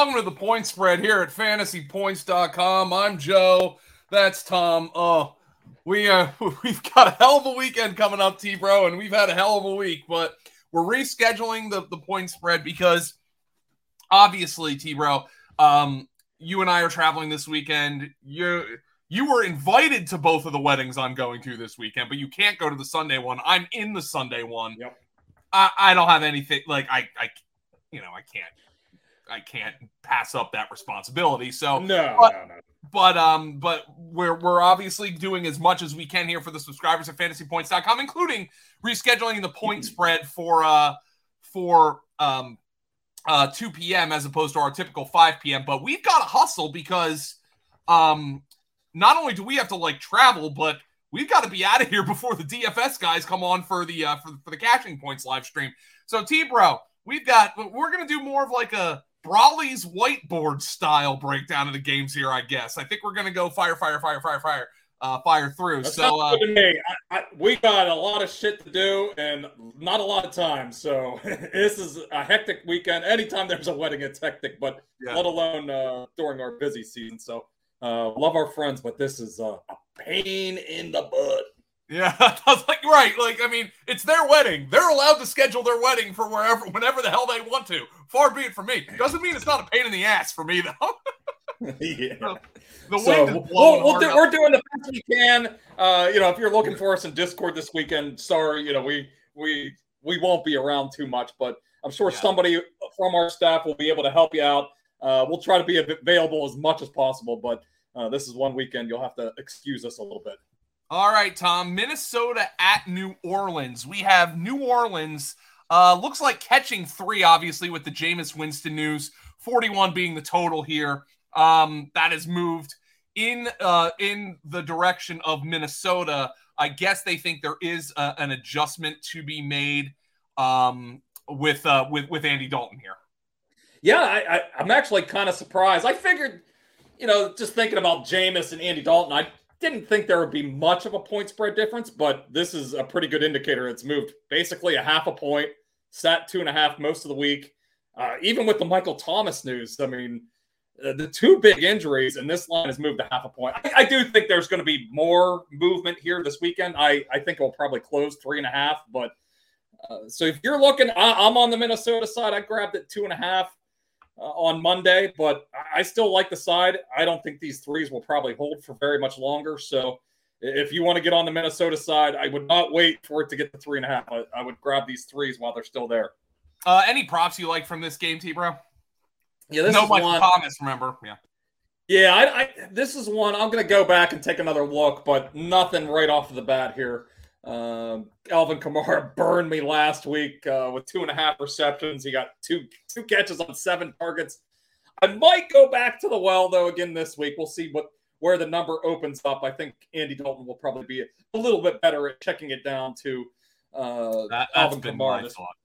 Welcome to the point spread here at fantasypoints.com. I'm Joe. That's Tom. Oh, we uh we've got a hell of a weekend coming up, T bro, and we've had a hell of a week, but we're rescheduling the, the point spread because obviously, T bro, um, you and I are traveling this weekend. You you were invited to both of the weddings I'm going to this weekend, but you can't go to the Sunday one. I'm in the Sunday one. Yep. I, I don't have anything like I I you know I can't I can't pass up that responsibility. So no, but, no, no. But um, but we're we're obviously doing as much as we can here for the subscribers at fantasypoints.com, including rescheduling the point spread for uh for um uh 2 p.m. as opposed to our typical 5 p.m. But we've got to hustle because um not only do we have to like travel, but we've got to be out of here before the DFS guys come on for the uh for, for the cashing points live stream. So T bro, we've got we're gonna do more of like a Brawley's whiteboard style breakdown of the games here, I guess. I think we're going to go fire, fire, fire, fire, fire, uh, fire through. That's so, uh. I, I, we got a lot of shit to do and not a lot of time. So this is a hectic weekend. Anytime there's a wedding, it's hectic, but yeah. let alone uh, during our busy season. So uh, love our friends, but this is a pain in the butt. Yeah, I was like, right. Like, I mean, it's their wedding. They're allowed to schedule their wedding for wherever, whenever the hell they want to. Far be it from me. Doesn't mean it's not a pain in the ass for me, though. yeah. The, the so wind we'll, we'll do, we're doing the best we can. Uh, you know, if you're looking for us in Discord this weekend, sorry, you know, we we we won't be around too much, but I'm sure yeah. somebody from our staff will be able to help you out. Uh, we'll try to be available as much as possible, but uh, this is one weekend you'll have to excuse us a little bit. All right, Tom. Minnesota at New Orleans. We have New Orleans. Uh, looks like catching three, obviously, with the Jameis Winston news. 41 being the total here. Um, that has moved in uh, in the direction of Minnesota. I guess they think there is a, an adjustment to be made um, with uh, with with Andy Dalton here. Yeah, I, I, I'm actually kind of surprised. I figured, you know, just thinking about Jameis and Andy Dalton, I didn't think there would be much of a point spread difference, but this is a pretty good indicator. It's moved basically a half a point, sat two and a half most of the week. Uh, even with the Michael Thomas news, I mean, uh, the two big injuries and this line has moved a half a point. I, I do think there's going to be more movement here this weekend. I, I think it'll probably close three and a half. But uh, so if you're looking, I, I'm on the Minnesota side. I grabbed it two and a half uh, on Monday, but I still like the side. I don't think these threes will probably hold for very much longer. So if you want to get on the Minnesota side, I would not wait for it to get to three and a half. I, I would grab these threes while they're still there. Uh, any props you like from this game, T, bro? Yeah, this no is Michael one. Thomas. Remember? Yeah. Yeah, I, I, this is one I'm going to go back and take another look, but nothing right off of the bat here. Um, Alvin Kamara burned me last week uh, with two and a half receptions. He got two two catches on seven targets. I might go back to the well though again this week. We'll see what where the number opens up. I think Andy Dalton will probably be a little bit better at checking it down to uh, that, Alvin Kamara. This thought,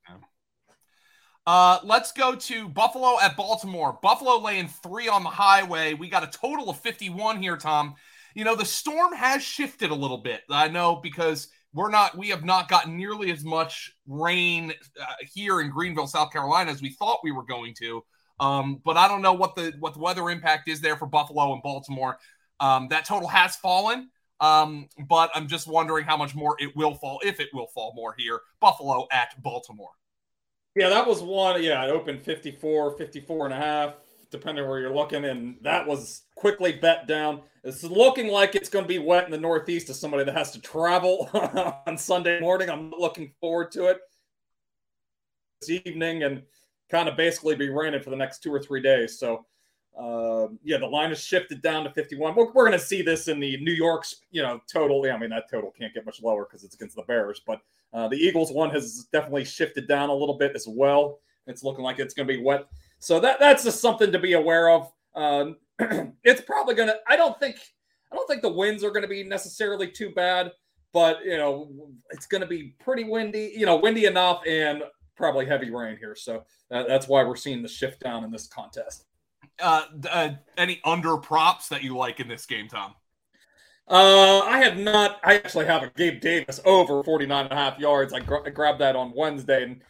uh, let's go to Buffalo at Baltimore. Buffalo laying three on the highway. We got a total of 51 here, Tom. You know, the storm has shifted a little bit. I know because we're not we have not gotten nearly as much rain uh, here in Greenville, South Carolina as we thought we were going to. Um, but I don't know what the what the weather impact is there for Buffalo and Baltimore. Um, that total has fallen, um, but I'm just wondering how much more it will fall if it will fall more here. Buffalo at Baltimore. Yeah, that was one. Yeah, it opened 54, 54 and a half depending where you're looking. And that was quickly bet down. It's looking like it's going to be wet in the Northeast to somebody that has to travel on Sunday morning. I'm looking forward to it this evening and kind of basically be raining for the next two or three days. So, uh, yeah, the line has shifted down to 51. We're, we're going to see this in the New York's, you know, total. I mean, that total can't get much lower because it's against the Bears. But uh, the Eagles one has definitely shifted down a little bit as well. It's looking like it's going to be wet so that that's just something to be aware of. Um, it's probably gonna. I don't think. I don't think the winds are going to be necessarily too bad, but you know, it's going to be pretty windy. You know, windy enough and probably heavy rain here. So that, that's why we're seeing the shift down in this contest. Uh, uh, any under props that you like in this game, Tom? Uh, I have not. I actually have a Gabe Davis over 49 and a half yards. I, I grabbed that on Wednesday and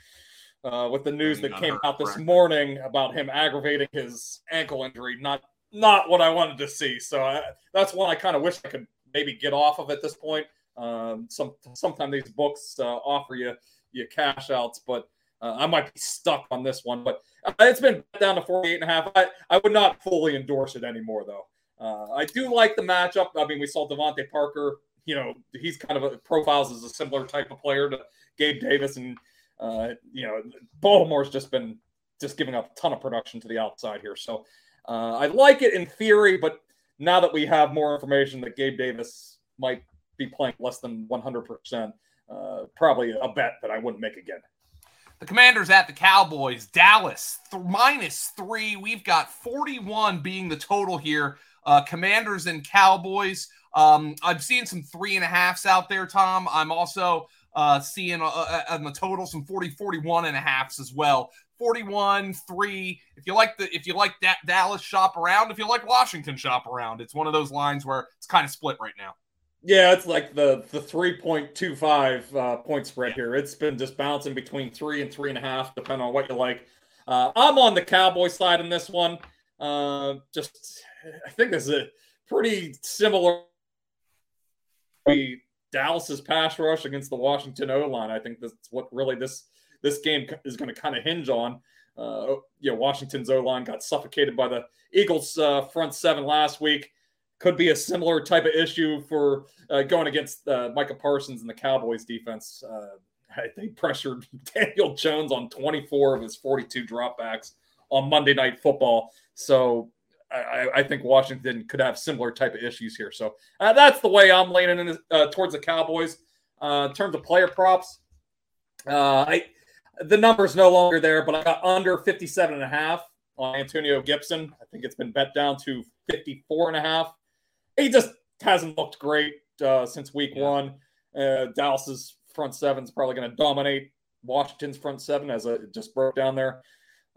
uh, with the news that came out this morning about him aggravating his ankle injury. Not not what I wanted to see. So I, that's one I kind of wish I could maybe get off of at this point. Um, some sometimes these books uh, offer you you cash outs, but uh, I might be stuck on this one. But uh, it's been down to 48 and a half. I, I would not fully endorse it anymore though. Uh, I do like the matchup. I mean, we saw DeVante Parker. You know, he's kind of a, profiles as a similar type of player to Gabe Davis, and uh, you know, Baltimore's just been just giving up a ton of production to the outside here. So uh, I like it in theory, but now that we have more information that Gabe Davis might be playing less than 100%, uh, probably a bet that I wouldn't make again. The Commanders at the Cowboys. Dallas th- minus three. We've got 41 being the total here. Uh, Commanders and Cowboys. Um, I'm seeing some three and a halfs out there, Tom. I'm also uh, seeing uh, uh, on the total some 40, 41 and a halfs as well. 41, three. If you like the, if you like that Dallas shop around, if you like Washington shop around, it's one of those lines where it's kind of split right now. Yeah, it's like the the three point two five uh, point spread here. It's been just bouncing between three and three and a half, depending on what you like. Uh, I'm on the Cowboy side in this one. Uh, just, I think this is a pretty similar. Dallas's pass rush against the Washington O line. I think that's what really this this game is going to kind of hinge on. Uh, you know, Washington's O line got suffocated by the Eagles' uh, front seven last week could be a similar type of issue for uh, going against uh, Micah Parsons and the Cowboys defense. Uh, they pressured Daniel Jones on 24 of his 42 dropbacks on Monday Night Football. So I, I think Washington could have similar type of issues here. So uh, that's the way I'm leaning in, uh, towards the Cowboys. Uh, in terms of player props, I the number's no longer there, but I got under 57 and a half on Antonio Gibson. I think it's been bet down to 54 and a half he just hasn't looked great uh, since week yeah. one. Uh, Dallas's front seven is probably going to dominate Washington's front seven as it just broke down there.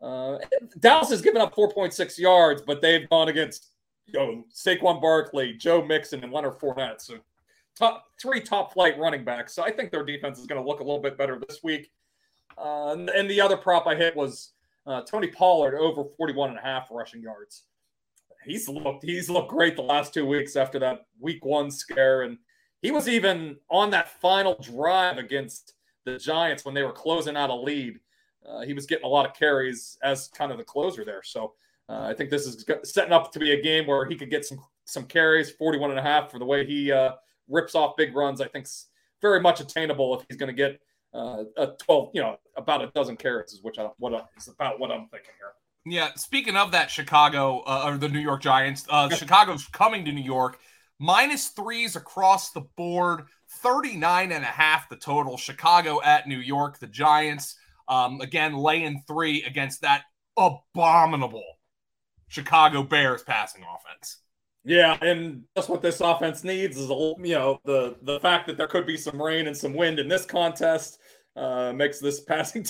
Uh, Dallas has given up 4.6 yards, but they've gone against you know, Saquon Barkley, Joe Mixon, and Leonard Fournette. So top three top flight running backs. So I think their defense is going to look a little bit better this week. Uh, and, and, the other prop I hit was uh, Tony Pollard over 41 and a half rushing yards he's looked he's looked great the last two weeks after that week one scare, and he was even on that final drive against the Giants when they were closing out a lead. Uh, he was getting a lot of carries as kind of the closer there. So uh, I think this is setting up to be a game where he could get some some carries, 41 and a half for the way he uh, rips off big runs. I think very much attainable if he's going to get uh, a 12, you know, about a dozen carries is which I, what I, is about what I'm thinking here. Yeah, speaking of that Chicago uh, or the New York Giants, uh, Chicago's coming to New York. Minus threes across the board, 39 and a half the total. Chicago at New York, the Giants, um, again, laying three against that abominable Chicago Bears passing offense. Yeah, and that's what this offense needs is you know the the fact that there could be some rain and some wind in this contest uh, makes this passing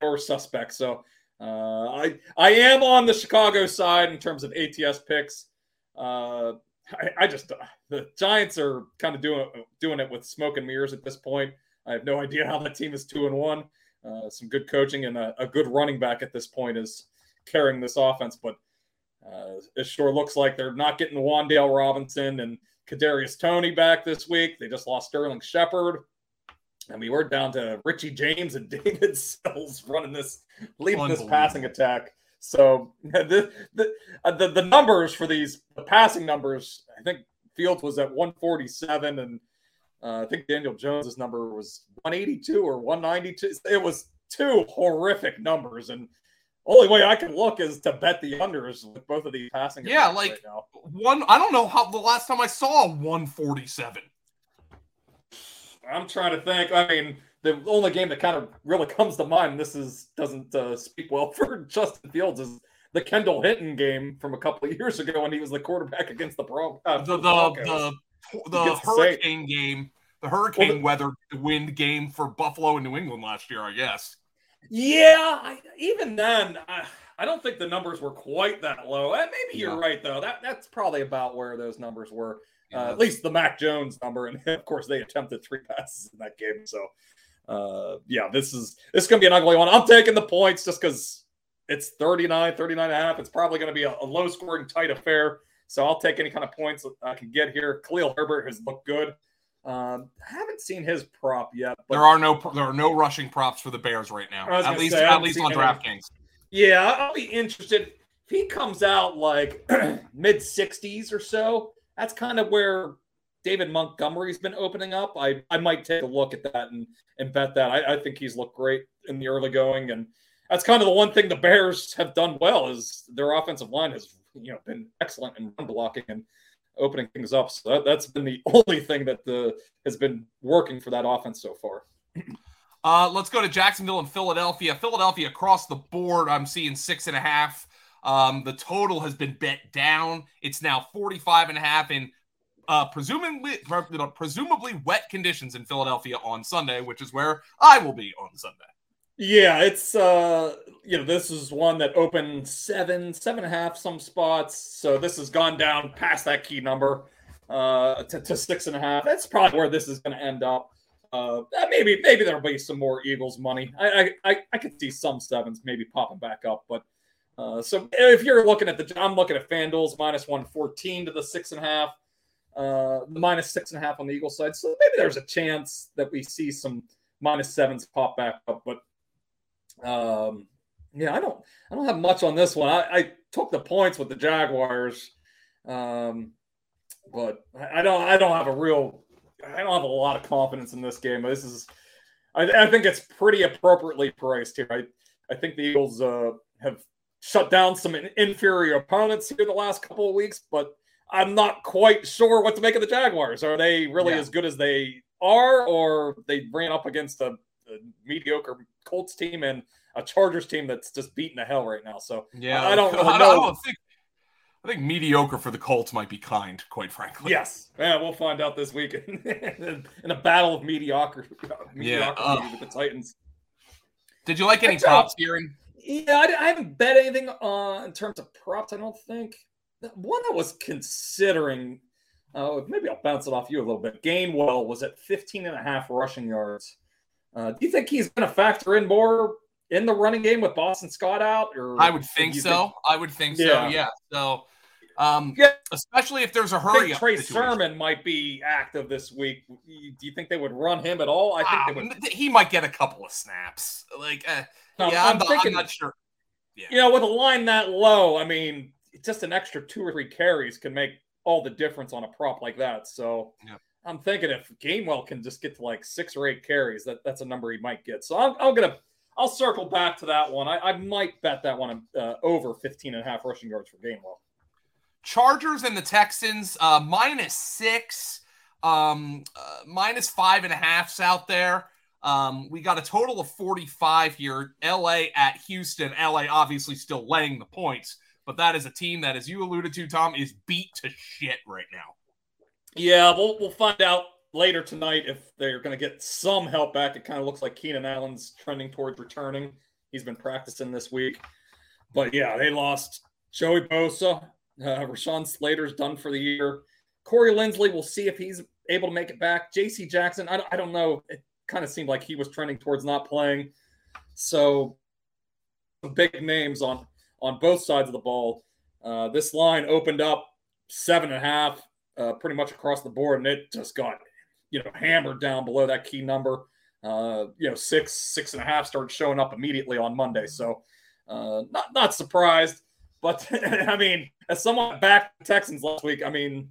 or suspect. So uh, I I am on the Chicago side in terms of ATS picks. Uh, I, I, just the Giants are kind of doing doing it with smoke and mirrors at this point. I have no idea how that team is two and one. Uh, some good coaching and a, a, good running back at this point is carrying this offense, but uh, it sure looks like they're not getting Wan'Dale Robinson and Kadarius Toney back this week. They just lost Sterling Shepard. I mean, we're down to Richie James and David Sills running this, leading this passing attack. So the the, uh, the the numbers for these the passing numbers, I think Fields was at 147, and uh, I think Daniel Jones's number was 182 or 192. It was two horrific numbers, and only way I can look is to bet the unders with both of these passing. Yeah, like right one. I don't know how the last time I saw 147. I'm trying to think. I mean, the only game that kind of really comes to mind, this is doesn't uh, speak well for Justin Fields, is the Kendall Hinton game from a couple of years ago when he was the quarterback against the Bron- uh, the the the, the hurricane game, the hurricane well, the, weather wind game for Buffalo and New England last year, I guess. Yeah, I, even then, I, I, don't think the numbers were quite that low. Uh, maybe you're yeah. right though. That that's probably about where those numbers were. Uh, at least the Mac Jones number, and of course they attempted three passes in that game. So uh, yeah, this is this is going to be an ugly one. I'm taking the points just because it's 39, 39 and a half. It's probably going to be a, a low scoring, tight affair. So I'll take any kind of points I can get here. Khalil Herbert has looked good. Um, I haven't seen his prop yet. But there are no there are no rushing props for the Bears right now. At least say, at least on DraftKings. Yeah, I'll be interested if he comes out like mid 60s or so. That's kind of where David Montgomery's been opening up. I, I might take a look at that and, and bet that. I, I think he's looked great in the early going. And that's kind of the one thing the Bears have done well is their offensive line has you know been excellent in run blocking and opening things up. So that, that's been the only thing that the has been working for that offense so far. Uh, let's go to Jacksonville and Philadelphia. Philadelphia across the board, I'm seeing six and a half. Um, the total has been bet down. It's now 45 and a half in uh, presumably presumably wet conditions in Philadelphia on Sunday, which is where I will be on Sunday. Yeah, it's uh you know, this is one that opened seven, seven and a half some spots. So this has gone down past that key number uh to, to six and a half. That's probably where this is gonna end up. Uh maybe maybe there'll be some more Eagles money. I I I could see some sevens maybe popping back up, but uh, so if you're looking at the, I'm looking at FanDuel's minus 114 to the six and a half, uh, minus six and a half on the Eagle side. So maybe there's a chance that we see some minus sevens pop back up. But um, yeah, I don't, I don't have much on this one. I, I took the points with the Jaguars, um, but I don't, I don't have a real, I don't have a lot of confidence in this game. This is, I, I think it's pretty appropriately priced here. I, I think the Eagles uh, have shut down some inferior opponents here in the last couple of weeks, but I'm not quite sure what to make of the Jaguars. Are they really yeah. as good as they are, or they ran up against a, a, mediocre Colts team and a Chargers team that's just beating the hell right now? So yeah, I, I don't really I know. I don't think. I think mediocre for the Colts might be kind, quite frankly. Yes. Yeah, we'll find out this week in a battle of mediocre, mediocrity yeah, uh, with the Titans. Did you like any props, Kieran? Yeah, I, I, haven't bet anything uh, in terms of props. I don't think. One I was considering, uh, maybe I'll bounce it off you a little bit. Gainwell was at 15 and a half rushing yards. Uh, do you think he's going to factor in more in the running game with Boston Scott out? Or I would think so. Think... I would think yeah. so. Yeah. So, um, yeah. especially if there's a hurry. Trey Sermon might be active this week. Do you think they would run him at all? I think um, would... he might get a couple of snaps. Like. Uh, yeah, I'm, I'm, thinking, I'm not sure. Yeah. You know, with a line that low, I mean, just an extra two or three carries can make all the difference on a prop like that. So yeah. I'm thinking if Gainwell can just get to like six or eight carries, that, that's a number he might get. So I'm, I'm gonna I'll circle back to that one. I, I might bet that one uh, over 15 and a half rushing yards for Gainwell. Chargers and the Texans uh, minus six, um, uh, minus five and a halfs out there. Um, we got a total of 45 here. LA at Houston. LA obviously still laying the points, but that is a team that, as you alluded to, Tom, is beat to shit right now. Yeah, we'll, we'll find out later tonight if they're going to get some help back. It kind of looks like Keenan Allen's trending towards returning. He's been practicing this week. But yeah, they lost Joey Bosa. Uh, Rashawn Slater's done for the year. Corey Linsley, we'll see if he's able to make it back. J.C. Jackson, I, I don't know. It, kind of seemed like he was trending towards not playing. So big names on on both sides of the ball. Uh, this line opened up seven and a half, uh, pretty much across the board, and it just got you know hammered down below that key number. Uh, you know, six six and a half started showing up immediately on Monday. So uh, not not surprised, but I mean, as someone back Texans last week, I mean,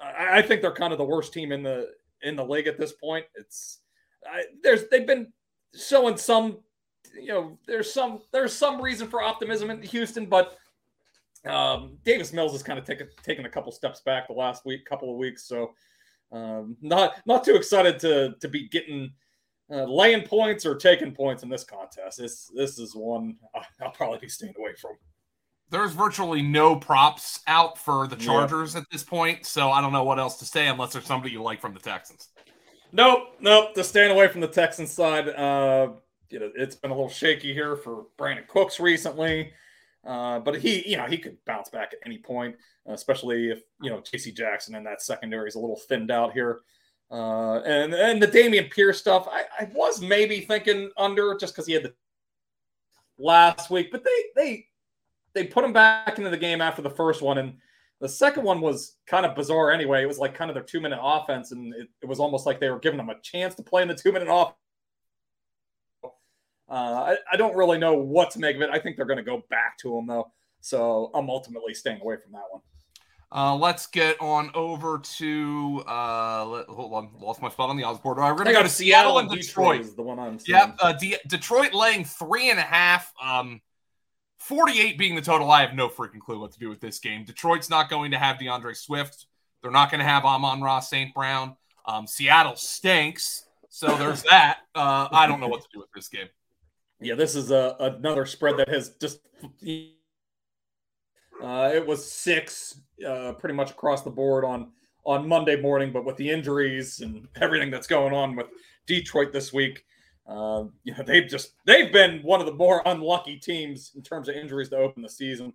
I, I think they're kind of the worst team in the in the league at this point. It's I, there's they've been showing some, you know, there's some there's some reason for optimism in Houston, but um, Davis Mills has kind of taken taken a couple steps back the last week, couple of weeks, so um, not not too excited to to be getting uh, laying points or taking points in this contest. This this is one I'll probably be staying away from. There's virtually no props out for the Chargers yeah. at this point, so I don't know what else to say unless there's somebody you like from the Texans. Nope, nope. Just staying away from the Texans side. Uh, you know, it's been a little shaky here for Brandin Cooks recently. Uh, but he, you know, he could bounce back at any point, especially if you know J.C. Jackson and that secondary is a little thinned out here. Uh, and and the Dameon Pierce stuff, I, I was maybe thinking under just because he had the last week, but they they they put him back into the game after the first one, and the second one was kind of bizarre anyway. It was like kind of their two minute offense, and it, it was almost like they were giving him a chance to play in the two minute off. Uh, I, I don't really know what to make of it. I think they're going to go back to him though, so I'm ultimately staying away from that one. Uh, let's get on over to uh, let, hold on, lost my spot on the odds board. Right, we're gonna go to Seattle and Detroit. Detroit the one I'm yep, uh, D- Detroit laying three and a half. Um, 48 being the total. I have no freaking clue what to do with this game. Detroit's not going to have D'Andre Swift. They're not going to have Amon-Ra St. Brown. Um, Seattle stinks. So there's that. Uh, I don't know what to do with this game. Yeah, this is a, another spread that has just. Uh, it was six, uh, pretty much across the board on on Monday morning, but with the injuries and everything that's going on with Detroit this week, uh, you know they've just they've been one of the more unlucky teams in terms of injuries to open the season.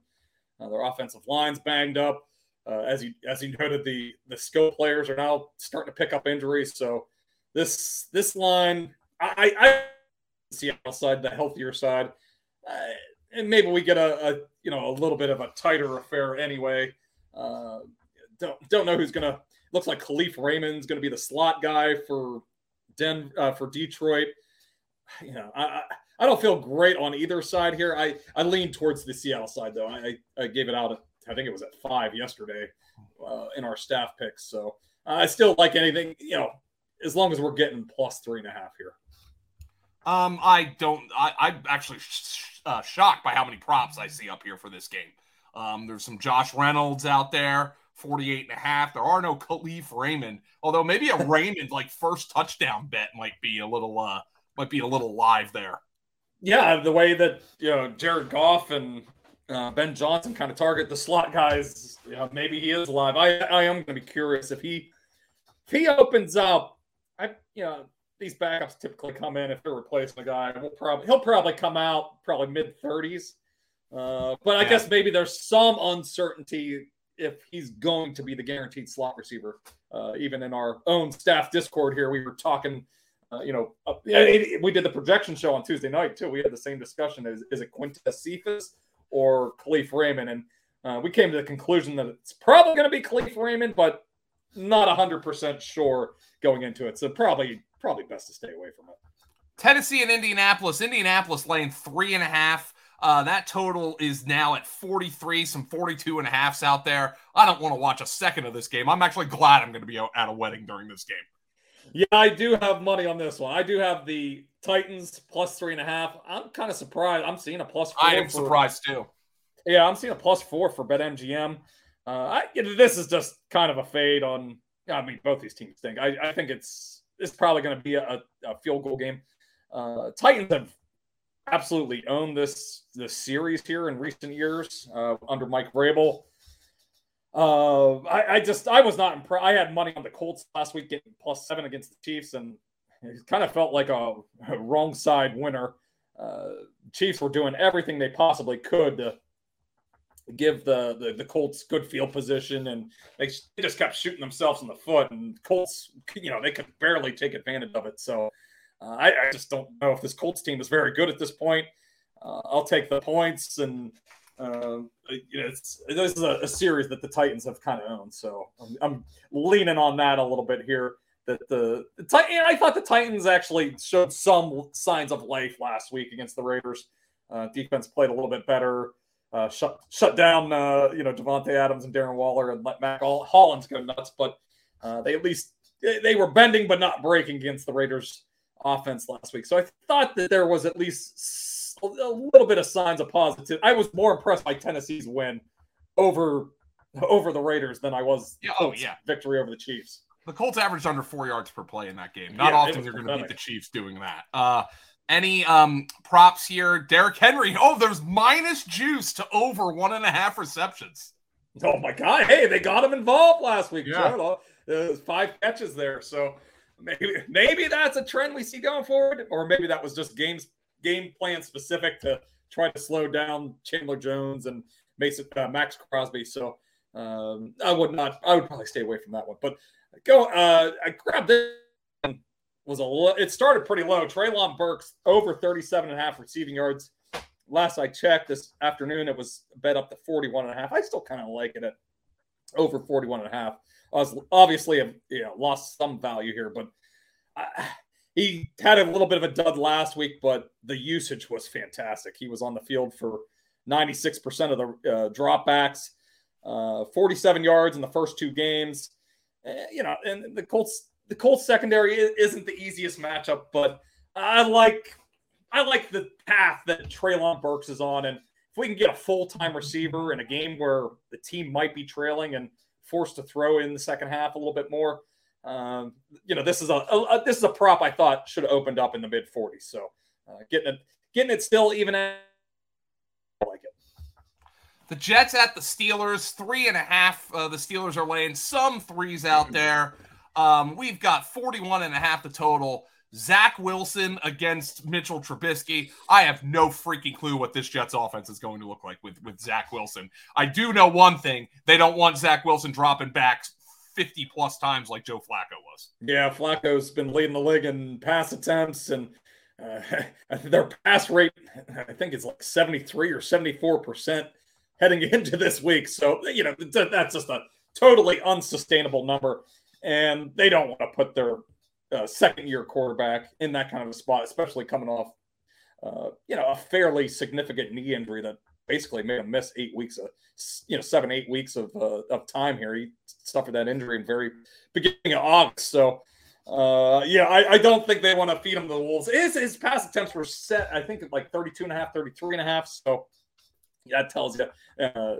Uh, their offensive line's banged up. Uh, as you as you noted, the the skill players are now starting to pick up injuries. So this this line, I, I, I side, the healthier side, uh, and maybe we get a, a, you know a little bit of a tighter affair anyway. Uh, don't don't know who's gonna. Looks like Kalif Raymond's to be the slot guy for Den uh, for Detroit you know, I, I don't feel great on either side here. I, I lean towards the Seattle side though. I, I gave it out. At, I think it was at five yesterday uh, in our staff picks. So I still like anything. You know, as long as we're getting plus three and a half here. Um, I don't. I, I'm actually sh- uh, shocked by how many props I see up here for this game. Um, there's some Josh Reynolds out there, 48 and a half. There are no Kalif Raymond, although maybe a Raymond like first touchdown bet might be a little uh might be a little live there. Yeah, the way that you know Jared Goff and uh, Ben Johnson kind of target the slot guys, you know, maybe he is live. I I am going to be curious if he if he opens up. I you know these backups typically come in if they're replacing a guy. We'll probably he'll probably come out probably mid thirties. Uh, but I yeah. guess maybe there's some uncertainty if he's going to be the guaranteed slot receiver. Uh, even in our own staff Discord here, we were talking uh, you know, uh, we did the projection show on Tuesday night too. We had the same discussion: is, is it Quintez Cephas or Kalif Raymond? And uh, we came to the conclusion that it's probably going to be Kalif Raymond, but not hundred percent sure going into it. So probably probably best to stay away from it. Tennessee and Indianapolis. Indianapolis laying three and a half. Uh, that total is now at 43, some 42 and a halfs out there. I don't want to watch a second of this game. I'm actually glad I'm going to be at a wedding during this game. Yeah, I do have money on this one. I do have the Titans plus three and a half. I'm kind of surprised. I'm seeing a plus four. I am for, surprised too. Yeah, I'm seeing a plus four for BetMGM. Uh, I, this is just kind of a fade on. I mean, both these teams think. I, I think it's it's probably going to be a, a, field goal game. Uh, Titans have absolutely owned this this series here in recent years uh, under Mike Vrabel. Uh, I, I just I was not impressed. I had money on the Colts last week, getting plus seven against the Chiefs, and it kind of felt like a, a wrong side winner. Uh, Chiefs were doing everything they possibly could to give the, the, the Colts good field position, and they, just kept shooting themselves in the foot. And Colts, you know, they could barely take advantage of it. So uh, I, I, just don't know if this Colts team is very good at this point. Uh, I'll take the points and um, you know, it's this is a, a, series that the Titans have kind of owned, so I'm, I'm, leaning on that a little bit here. That the, the I thought the Titans actually showed some signs of life last week against the Raiders. Uh, defense played a little bit better. Uh, shut shut down, uh, you know, Davante Adams and Darren Waller and let Mack Hollins go nuts. But uh, they at least they, they were bending but not breaking against the Raiders offense last week. So I thought that there was at least a little bit of signs of positive. I was more impressed by Tennessee's win over over the Raiders than I was yeah, oh, yeah. victory over the Chiefs. The Colts averaged under four yards per play in that game. Not yeah, often you're going to beat the Chiefs doing that. Uh, any um, props here? Derrick Henry. Oh, there's minus juice to over one and a half receptions. Oh my God! Hey, they got him involved last week. Yeah. There's five catches there, so maybe maybe that's a trend we see going forward, or maybe that was just games game plan specific to try to slow down Chandler Jones and Mason uh, Maxx Crosby. So um, I would not. I would probably stay away from that one. But Go. Uh, I grabbed it. Was a it started pretty low. Treylon Burks over 37 and a half receiving yards. Last I checked this afternoon, it was bet up to 41 and a half. I still kind of like it at over 41 and a half. I was obviously have you know, lost some value here, but I, he had a little bit of a dud last week, but the usage was fantastic. He was on the field for 96% of the uh, dropbacks, uh, 47 yards in the first two games. Uh, you know, and the Colts, the Colts secondary isn't the easiest matchup, but I like, I like the path that Treylon Burks is on, and if we can get a full time receiver in a game where the team might be trailing and forced to throw in the second half a little bit more, um, you know, this is a, a, this is a prop I thought should have opened up in the mid 40s. So uh, getting it getting it still even at I like it. The Jets at the Steelers, three and a half. Uh, the Steelers are laying some threes out there. Um, we've got 41 and a half the total. Zach Wilson against Mitchell Trubisky. I have no freaking clue what this Jets offense is going to look like with, with Zach Wilson. I do know one thing they don't want Zach Wilson dropping back 50 plus times like Joe Flacco was. Yeah, Flacco's been leading the league in pass attempts, and uh, their pass rate, I think, is like 73 or 74% heading into this week. So, you know, that's just a totally unsustainable number. And they don't want to put their uh, second year quarterback in that kind of a spot, especially coming off, uh, you know, a fairly significant knee injury that basically made him miss eight weeks of, you know, seven, eight weeks of, uh, of time here. He suffered that injury in very beginning of August. So, uh, yeah, I, I don't think they want to feed him the Wolves. His, his pass attempts were set, I think, at like 32 and a half, 33 and a half. So that tells you uh,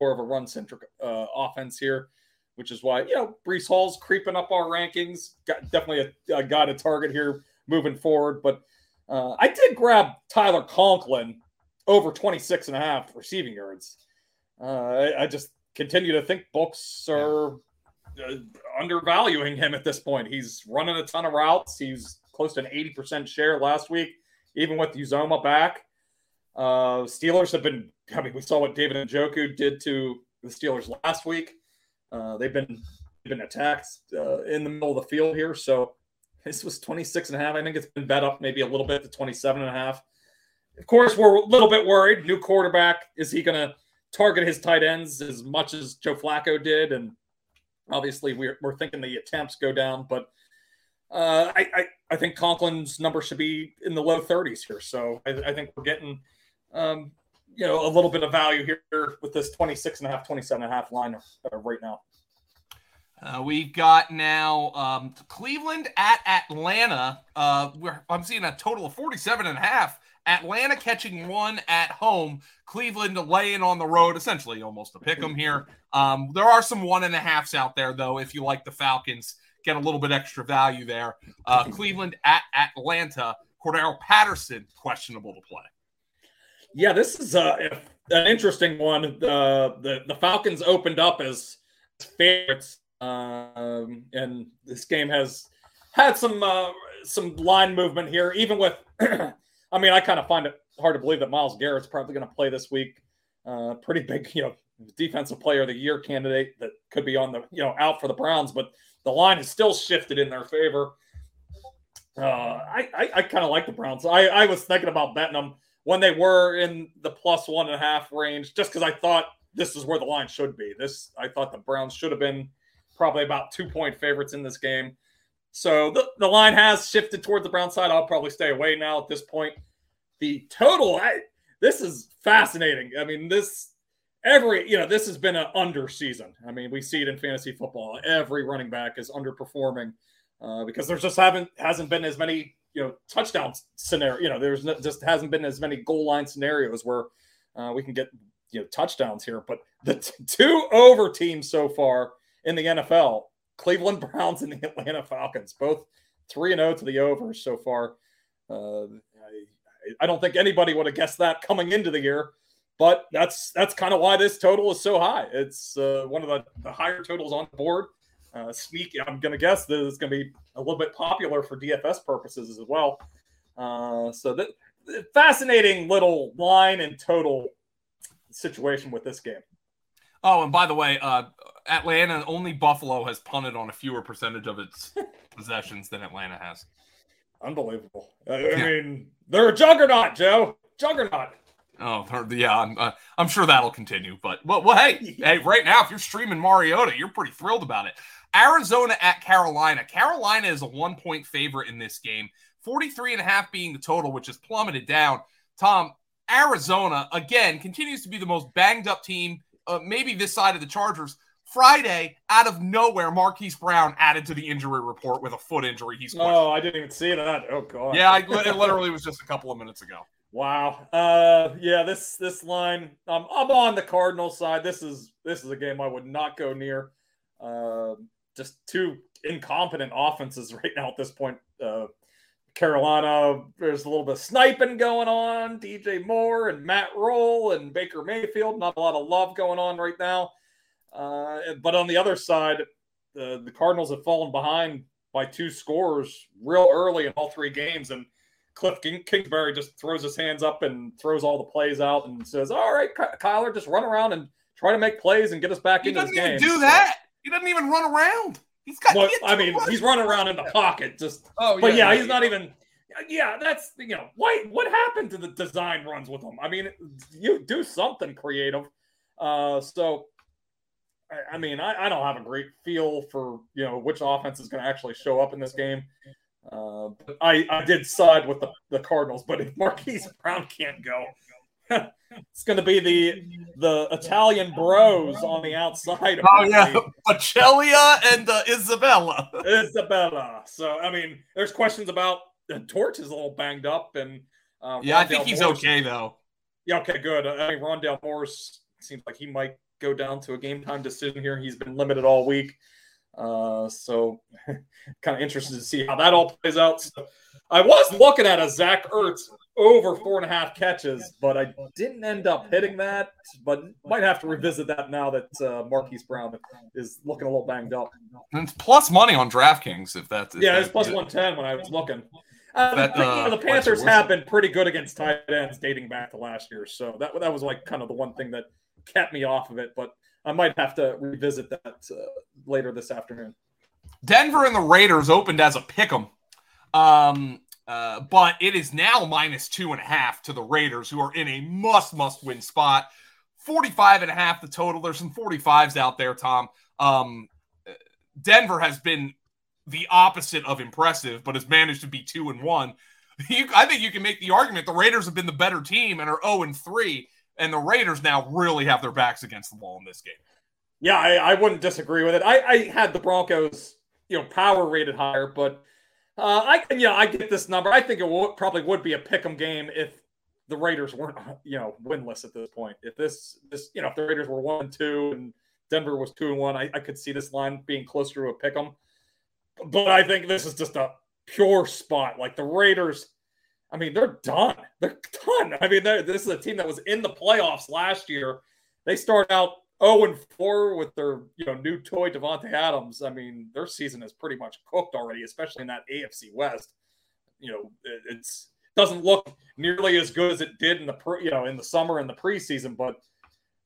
more of a run centric uh, offense here which is why you know Breece Hall's creeping up our rankings. Got definitely a, a guy to target here moving forward. But uh, I did grab Tyler Conklin over 26 and a half receiving yards. Uh, I, I, just continue to think books are uh, undervaluing him at this point. He's running a ton of routes. He's close to an 80% share last week, even with Uzomah back. Uh, Steelers have been, I mean, we saw what David and Njoku did to the Steelers last week. Uh, they've been they've been attacked uh, in the middle of the field here. So this was 26 and a half. I think it's been bet up maybe a little bit to 27 and a half. Of course, we're a little bit worried. New quarterback. Is he going to target his tight ends as much as Joe Flacco did? And obviously, we're, we're thinking the attempts go down. But uh, I, I, I, think Conklin's number should be in the low 30s here. So I, I think we're getting, um, you know, a little bit of value here with this 26 and a half, 27 and a half line uh, right now. Uh, we've got now um, Cleveland at Atlanta. Uh, I'm seeing a total of 47 and a half. Atlanta catching one at home. Cleveland laying on the road, essentially almost a pick 'em here. Um, there are some one and a halfs out there, though, if you like the Falcons, get a little bit extra value there. Uh, Cleveland at Atlanta. Cordarrelle Patterson, questionable to play. Yeah, this is uh, an interesting one. The the Falcons opened up as favorites, um, and this game has had some uh, some line movement here. Even with, I mean, I kind of find it hard to believe that Myles Garrett's probably going to play this week. Uh, pretty big, you know, defensive player of the year candidate that could be on the you know out for the Browns, but the line is still shifted in their favor. Uh, I I, I kind of like the Browns. I I was thinking about betting them when they were in the plus one and a half range, just because I thought this is where the line should be. This I thought the Browns should have been probably about two point favorites in this game. So the, the line has shifted toward the Brown side. I'll probably stay away now at this point. The total, I, this is fascinating. I mean, this every you know this has been an under season. I mean, we see it in fantasy football. Every running back is underperforming uh, because there's just haven't hasn't been as many you know touchdown scenario. You know, there's no, just hasn't been as many goal line scenarios where uh, we can get you know touchdowns here. But the t- two over teams so far in the NFL, Cleveland Browns and the Atlanta Falcons, both three and zero oh to the over so far. Uh, I, I don't think anybody would have guessed that coming into the year. But that's that's kind of why this total is so high. It's uh, one of the, the higher totals on the board uh, sneaky. I'm going to guess that it's going to be a little bit popular for DFS purposes as well. Uh, so that fascinating little line and total situation with this game. Oh, and by the way, uh, Atlanta, only Buffalo has punted on a fewer percentage of its possessions than Atlanta has. Unbelievable. I, I yeah. mean, they're a juggernaut, Joe. Juggernaut. Oh, yeah, I'm, uh, I'm sure that'll continue. But well, well, hey, hey, right now, if you're streaming Mariota, you're pretty thrilled about it. Arizona at Carolina. Carolina is a one point favorite in this game. 43 and a half being the total, which has plummeted down. Tom, Arizona, again, continues to be the most banged up team, uh, maybe this side of the Chargers. Friday, out of nowhere, Marquise Brown added to the injury report with a foot injury. He's oh, I didn't even see that. Oh god. Yeah, I, it literally was just a couple of minutes ago. Wow. Uh, yeah, this this line. Um, I'm on the Cardinal side. This is this is a game I would not go near. Uh, just two incompetent offenses right now at this point. Uh, Carolina, there's a little bit of sniping going on. DJ Moore and Matt Rhule and Baker Mayfield. Not a lot of love going on right now. Uh, but on the other side, the, the Cardinals have fallen behind by two scores real early in all three games. And Cliff King- Kingsbury just throws his hands up and throws all the plays out and says, All right, Kyler, just run around and try to make plays and get us back in the game. he into this game. do that. He doesn't even run around. He's got. Well, I mean, he's running around in the pocket. Just. Oh, yeah, but yeah, yeah he's yeah. not even. Yeah, that's you know what what happened to the design runs with him. I mean, you do something creative. Uh, so, I, I mean, I, I don't have a great feel for you know which offense is going to actually show up in this game. Uh, but I, I did side with the, the Cardinals, but if Marquise Brown can't go, it's going to be the the Italian bros on the outside. Oh yeah, Pacellia and uh, Isabella. Isabella. So I mean, there's questions about the Torch is a little banged up, and uh, yeah, I think he's Morris, okay though. Yeah, okay, good. I mean, Rondale Morris seems like he might go down to a game time decision here. He's been limited all week. Uh, so kind of interested to see how that all plays out. So, I was looking at a Zach Ertz over four and a half catches, but I didn't end up hitting that. But might have to revisit that now that uh, Marquise Brown is looking a little banged up. And it's plus money on DraftKings if that's if yeah, that, it's plus one ten when I was looking. Uh, that, uh, the Panthers have been pretty good against tight ends dating back to last year, so that that was like kind of the one thing that kept me off of it. But I might have to revisit that uh, later this afternoon. Denver and the Raiders opened as a pick 'em. Um, uh, but it is now minus two and a half to the Raiders, who are in a must, must win spot. 45 and a half the total. There's some 45s out there, Tom. Um, Denver has been the opposite of impressive, but has managed to be two and one. You, I think you can make the argument the Raiders have been the better team and are 0 and 3, and the Raiders now really have their backs against the wall in this game. Yeah, I, I wouldn't disagree with it. I, I had the Broncos, you know, power rated higher, but uh, I yeah, I get this number. I think it would, probably would be a pick'em game if the Raiders weren't you know winless at this point. If this this you know if the Raiders were one and two and Denver was two and one, I, I could see this line being closer to a pick'em. But I think this is just a pure spot. Like the Raiders, I mean, they're done. They're done. I mean, this is a team that was in the playoffs last year. They start out 0 and 4 with their you know new toy Davante Adams. I mean, their season is pretty much cooked already, especially in that AFC West. You know, it, it's doesn't look nearly as good as it did in the pre, you know in the summer and the preseason, but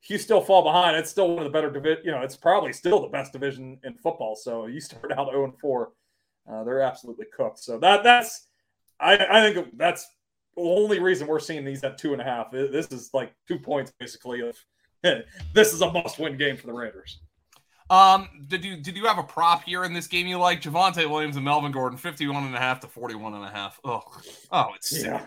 you still fall behind. It's still one of the better division. You know, it's probably still the best division in football. So you start out 0 and 4. Uh, they're absolutely cooked. So that that's I, I think that's the only reason we're seeing these at two and a half. This is like two points basically of this is a must-win game for the Raiders. Um, did you did you have a prop here in this game you like? Javonte Williams and Melvin Gordon, 51 and a half to 41 and a half. Oh, oh, it's yeah.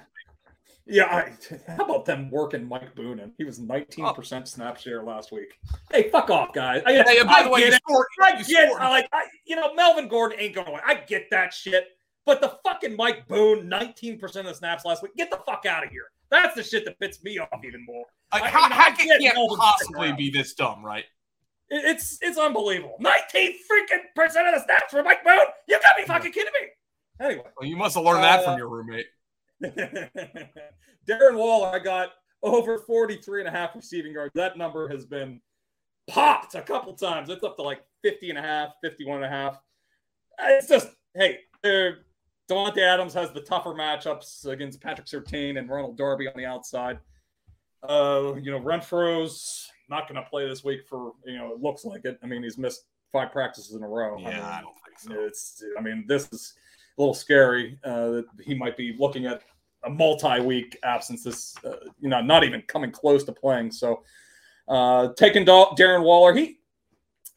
Yeah, I, how about them working Mike Boonen? He was 19% snap share last week. Hey, fuck off, guys. I, hey, by I the way, it. Scored, I get I like, I, you know, Melvin Gordon ain't going away. I get that shit. But the fucking Mike Boone, 19% of the snaps last week, get the fuck out of here. That's the shit that pits me off even more. Like, how, I, how can can't possibly be this dumb, right? It's it's unbelievable. 19 freaking percent of the snaps for Mike Boone. You got me fucking kidding me. Anyway. Well, you must have learned uh, that from uh, your roommate. Darren Waller, I got over 43 and a half receiving yards. That number has been popped a couple times. It's up to like 50 and a half, 51 and a half. It's just, hey, Davante Adams has the tougher matchups against Patrick Surtain and Ronald Darby on the outside. Uh, you know, Renfrow's not going to play this week for you know it looks like it. I mean, he's missed five practices in a row. Yeah, I, mean, I don't think so. It's I mean, this is a little scary uh, that he might be looking at a multi-week absence. This uh, you know not even coming close to playing. So uh, taking Darren Waller, he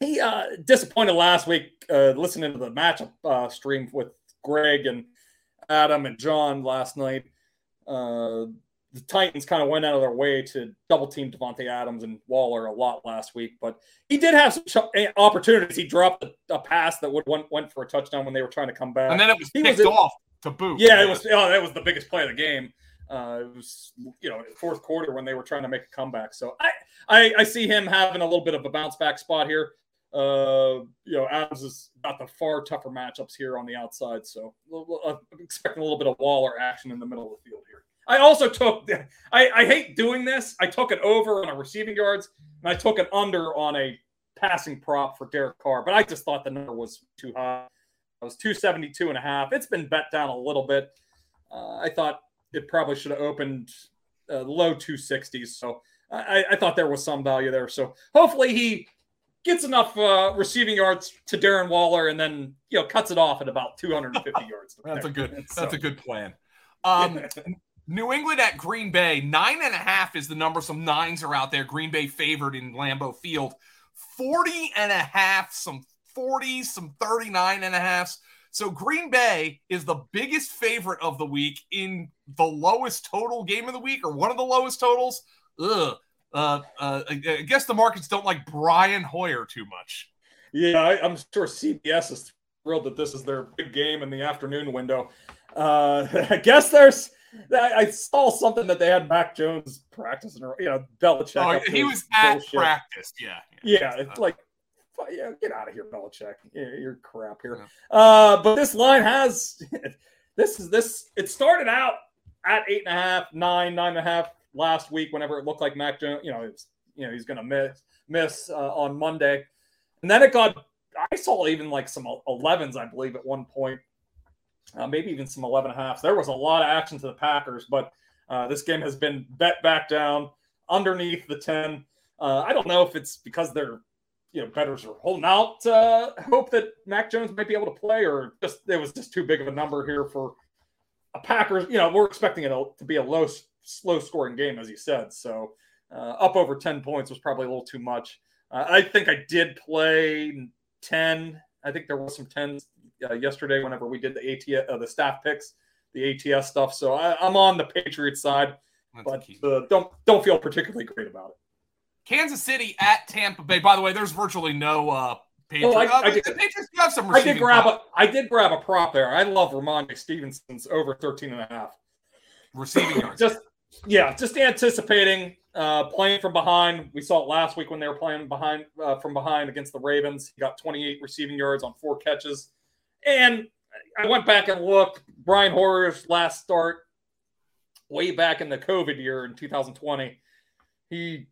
he uh, disappointed last week. Uh, listening to the matchup uh, stream with Greg and Adam and John last night. Uh, the Titans kind of went out of their way to double team Davante Adams and Waller a lot last week, but he did have some eh, opportunities. He dropped a, a pass that would went, went for a touchdown when they were trying to come back, and then it was he picked was off to boot. Yeah, it was. Oh, that was the biggest play of the game. Uh, it was you know fourth quarter when they were trying to make a comeback. So I, I I see him having a little bit of a bounce back spot here. Uh, you know, Adams is got the far tougher matchups here on the outside, so I'm expecting a little bit of Waller action in the middle of the field here. I also took. I, I hate doing this. I took it over on a receiving yards, and I took it under on a passing prop for Derek Carr. But I just thought the number was too high. It was 272 and a half. It's been bet down a little bit. Uh, I thought it probably should have opened uh, low 260s. So I, I, thought there was some value there. So hopefully he gets enough uh, receiving yards to Darren Waller and then you know cuts it off at about 250 yards. that's a good. That's a good plan. Um, New England at Green Bay, nine and a half is the number. Some nines are out there. Green Bay favored in Lambeau Field. 40 and a half, some 40s, some 39 and a halfs. So Green Bay is the biggest favorite of the week in the lowest total game of the week or one of the lowest totals. Ugh. Uh, uh, I guess the markets don't like Brian Hoyer too much. Yeah, I, am sure CBS is thrilled that this is their big game in the afternoon window. Uh, I guess there's I saw something that they had Mac Jones practicing, or you know, Belichick. Oh, he was at bullshit. practice. Yeah, yeah. yeah it's like, yeah, get out of here, Belichick. Yeah, you're crap here. Yeah. Uh, but this line has this is this. It started out at eight and a half, nine, nine and a half last week. Whenever it looked like Mac Jones, you know, it's you know he's going to miss miss uh, on Monday, and then it got. I saw even like some 11s, I believe, at one point uh, maybe even some 11 and a half. There was a lot of action to the Packers, but uh, this game has been bet back down underneath the 10. Uh, I don't know if it's because they're, you know, betters are holding out uh, hope that Mac Jones might be able to play, or just it was just too big of a number here for a Packers. You know, we're expecting it to be a low, slow scoring game, as you said. So uh, up over 10 points was probably a little too much. Uh, I think I did play 10. I think there was some 10s uh, yesterday whenever we did the ATS, uh, the staff picks, the ATS stuff. So I, am on the Patriots side, That's but uh, don't don't feel particularly great about it. Kansas City at Tampa Bay. By the way, there's virtually no uh, Patriots. Oh, I, I, did, the Patriots have some. I did grab prop. a I did grab a prop there. I love Rhamondre Stevenson's over 13 and a half receiving yards. just yeah, just anticipating uh, playing from behind. We saw it last week when they were playing behind uh, from behind against the Ravens. He got 28 receiving yards on four catches. And I went back and looked. Brian Hoyer's last start, way back in the COVID year in 2020, he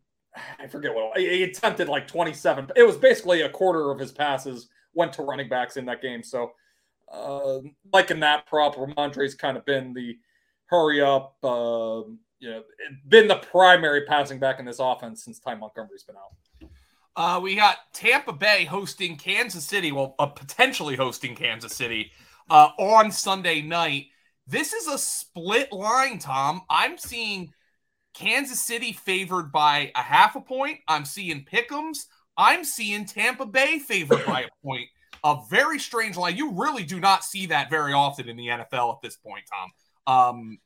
I forget what he attempted like 27. It was basically a quarter of his passes went to running backs in that game. So, uh, like in that prop, Rhamondre's kind of been the hurry up, uh, you know, been the primary passing back in this offense since Ty Montgomery's been out. Uh, we got Tampa Bay hosting Kansas City, well, uh, potentially hosting Kansas City uh, on Sunday night. This is a split line, Tom. I'm seeing Kansas City favored by a half a point. I'm seeing Pickums. I'm seeing Tampa Bay favored by a point. A very strange line. You really do not see that very often in the NFL at this point, Tom. Um,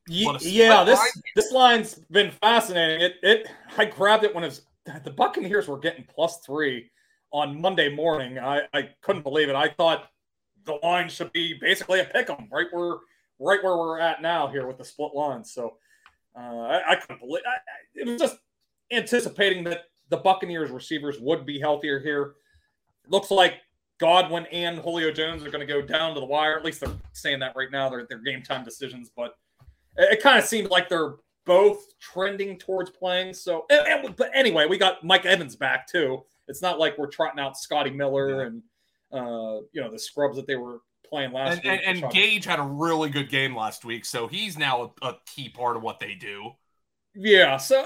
yeah, this line this line's been fascinating. It it I grabbed it when it was the Buccaneers were getting plus three on Monday morning. I, I couldn't believe it. I thought the line should be basically a pick 'em, right where right where we're at now here with the split lines. So uh, I, I couldn't believe I, it was just anticipating that the Buccaneers receivers would be healthier here. looks like Godwin and Julio Jones are going to go down to the wire. At least they're saying that right now. They're, they're game time decisions, but it, it kind of seemed like they're both trending towards playing. So, and, and, but anyway, we got Mike Evans back too. It's not like we're trotting out Scotty Miller and uh, you know the scrubs that they were playing last and, week. And, and Gage had a really good game last week, so he's now a, a key part of what they do. Yeah. So,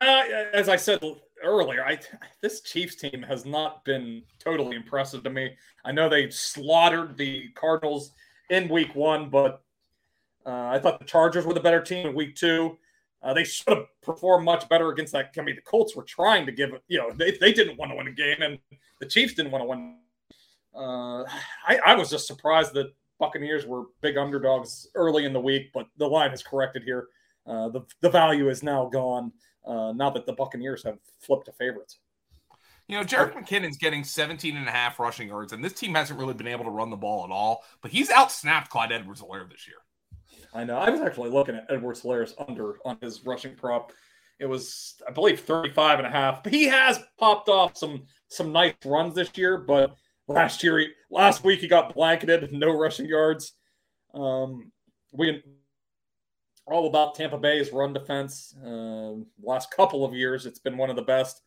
uh, as I said earlier, I this Chiefs team has not been totally impressive to me. I know they slaughtered the Cardinals in Week One, but uh, I thought the Chargers were the better team in Week Two. Uh, they should have performed much better against that. I mean, the Colts were trying to give it. You know, they, they didn't want to win a game, and the Chiefs didn't want to win. Uh, I, I was just surprised that Buccaneers were big underdogs early in the week, but the line has corrected here. Uh, the the value is now gone uh, now that the Buccaneers have flipped to favorites. You know, Jerick McKinnon's getting 17 and a half rushing yards, and this team hasn't really been able to run the ball at all, but he's outsnapped Clyde Edwards Helaire this year. I know. I was actually looking at Edwards Helaire's under on his rushing prop. It was, I believe, 35 and a half. He has popped off some some nice runs this year, but last year, he, last week, he got blanketed, no rushing yards. Um, we all about Tampa Bay's run defense. Uh, last couple of years, it's been one of the best.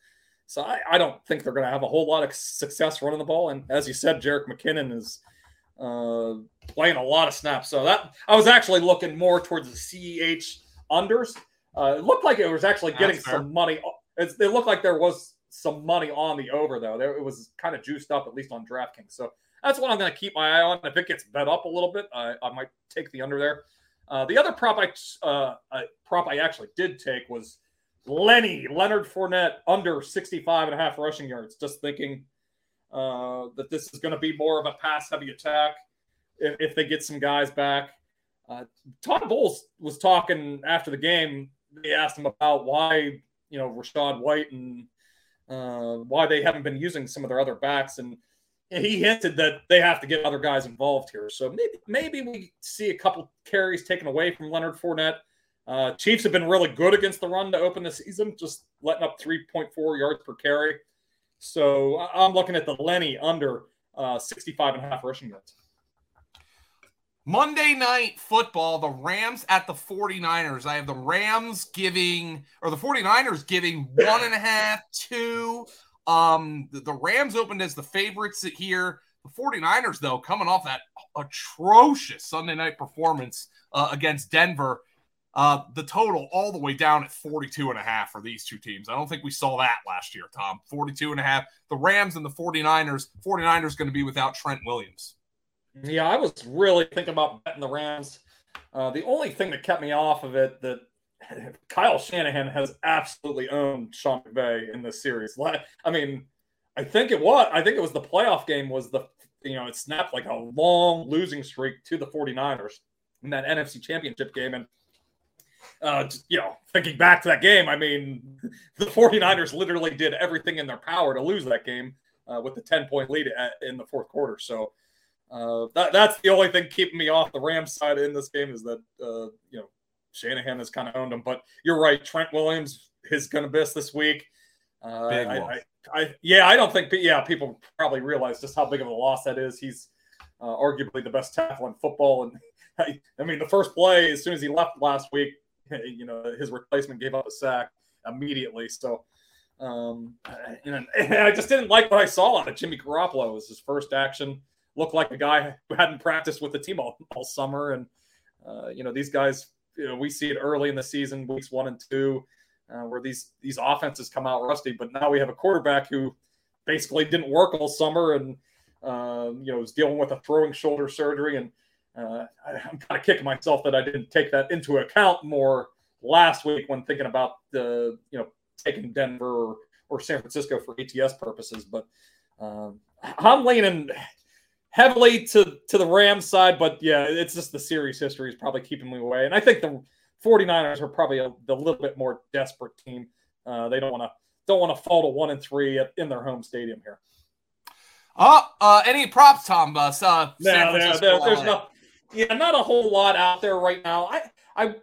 So I, I don't think they're going to have a whole lot of success running the ball. And as you said, Jerick McKinnon is uh, playing a lot of snaps. So that I was actually looking more towards the CEH unders. Uh, it looked like it was actually getting some money. It, it looked like there was some money on the over though. There, it was kind of juiced up at least on DraftKings. So that's what I'm going to keep my eye on. If it gets bet up a little bit, I, I might take the under there. Uh, the other prop I uh, prop I actually did take was Lenny Leonard Fournette under 65 and a half rushing yards. Just thinking uh, that this is going to be more of a pass heavy attack if, if, they get some guys back. Uh, Todd Bowles was talking after the game. They asked him about why you know Rachaad White and uh, why they haven't been using some of their other backs and he hinted that they have to get other guys involved here. So maybe maybe we see a couple carries taken away from Leonard Fournette. Uh, Chiefs have been really good against the run to open the season, just letting up 3.4 yards per carry. So I'm looking at the Lenny under uh, 65 and a half rushing yards. Monday night football, the Rams at the 49ers. I have the Rams giving, or the 49ers giving one and a half, two. Um, the, the Rams opened as the favorites here. The 49ers, though, coming off that atrocious Sunday night performance uh, against Denver, uh, the total all the way down at 42 and a half for these two teams. I don't think we saw that last year, Tom. 42 and a half. The Rams and the 49ers, 49ers going to be without Trent Williams. Yeah, I was really thinking about betting the Rams. Uh, the only thing that kept me off of it that Kyle Shanahan has absolutely owned Sean McVay in this series. I mean, I think it was. I think it was the playoff game was the you know it snapped like a long losing streak to the 49ers in that NFC Championship game and uh, you know, thinking back to that game, I mean, the 49ers literally did everything in their power to lose that game uh, with the 10 point lead at, in the fourth quarter. So uh, that, that's the only thing keeping me off the Rams side in this game is that, uh, you know, Shanahan has kind of owned him. But you're right. Trent Williams is going to miss this week. Uh, big I, I, I, yeah, I don't think, yeah, people probably realize just how big of a loss that is. He's uh, arguably the best tackle in football. And I, I mean, the first play, as soon as he left last week, you know, his replacement gave up a sack immediately. So, um, and, and I just didn't like what I saw on it. Jimmy Garoppolo was his first action. Looked like a guy who hadn't practiced with the team all, all summer. And, uh, you know, these guys you know, we see it early in the season, weeks one and two, uh, where these these offenses come out rusty. But now we have a quarterback who basically didn't work all summer and uh, you know is dealing with a throwing shoulder surgery. And uh, I, am kind of kicking myself that I didn't take that into account more last week when thinking about the you know taking Denver or, or San Francisco for ATS purposes. But um, I'm leaning heavily to to the Rams side, but yeah, it's just the series history is probably keeping me away. And I think the 49ers are probably a, a little bit more desperate team. Uh, they don't want to don't want to fall to one and three at, in their home stadium here. Oh, uh, any props, Tom? Bus? Uh, no, no, there, there's not. Yeah, not a whole lot out there right now. I, I,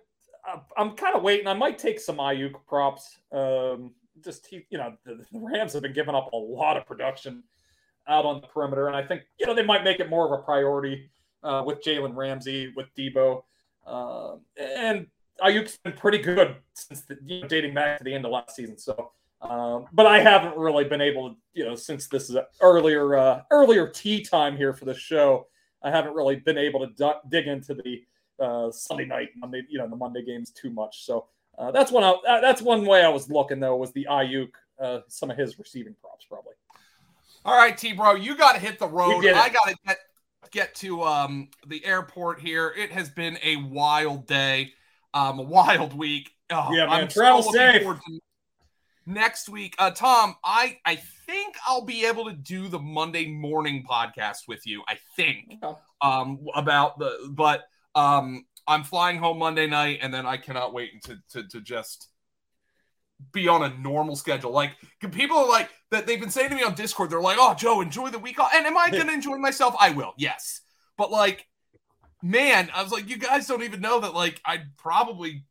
I'm kind of waiting. I might take some Aiyuk props. Um, just he, you know, the, the Rams have been giving up a lot of production out on the perimeter. And I think, you know, they might make it more of a priority uh, with Jalen Ramsey, with Deebo. Uh, and Aiyuk's been pretty good since the, you know, dating back to the end of last season. So, um, but I haven't really been able to, you know, since this is earlier uh, earlier tea time here for the show, I haven't really been able to d- dig into the uh, Sunday night, Monday, you know, the Monday games too much. So uh, that's one. I, that's one way I was looking though was the Aiyuk uh, some of his receiving props probably. All right, T bro, you got to hit the road. I got to get get to um the airport here. It has been a wild day, um, a wild week. Oh, Yeah, man, I'm travel looking safe. to Next week, uh, Tom, I I think I'll be able to do the Monday morning podcast with you. I think Okay. um about the but um I'm flying home Monday night and then I cannot wait to to, to just be on a normal schedule. Like people are like that they've been saying to me on Discord, they're like, "Oh, Joe, enjoy the week off." And am I going to enjoy myself? I will. Yes. But like man, I was like you guys don't even know that like I'd probably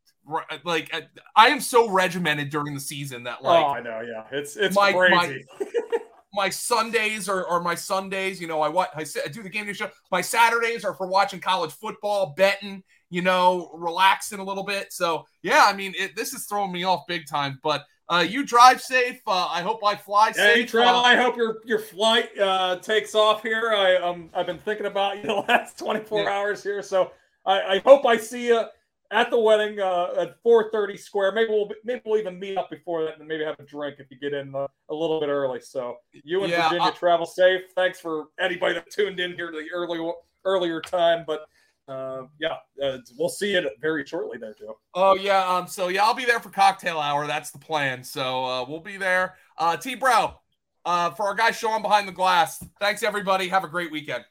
like I, I am so regimented during the season that oh, like oh, I know. Yeah, it's it's My- my- crazy. my Sundays are, are my Sundays. You know, I I, I do the game day show. My Saturdays are for watching college football, betting. You know, relaxing a little bit. So yeah, I mean, it, this is throwing me off big time. But uh, you drive safe. Uh, I hope I fly Hey, safe. travel. Uh, I hope your your flight uh, takes off here. I um I've been thinking about you the last 24 Yeah. hours here, so I, I hope I see you at the wedding uh, at 4:30 square. Maybe we'll maybe we'll even meet up before that and maybe have a drink if you get in uh, a little bit early. So you and Yeah, Virginia I- travel safe. Thanks for anybody that tuned in here to the early earlier time, but. Uh, yeah, uh, we'll see it very shortly there, Joe. oh yeah. Um. So yeah, I'll be there for cocktail hour. That's the plan. So uh, we'll be there. Uh, T. Bro. Uh, for our guy Sean behind the glass. Thanks everybody. Have a great weekend.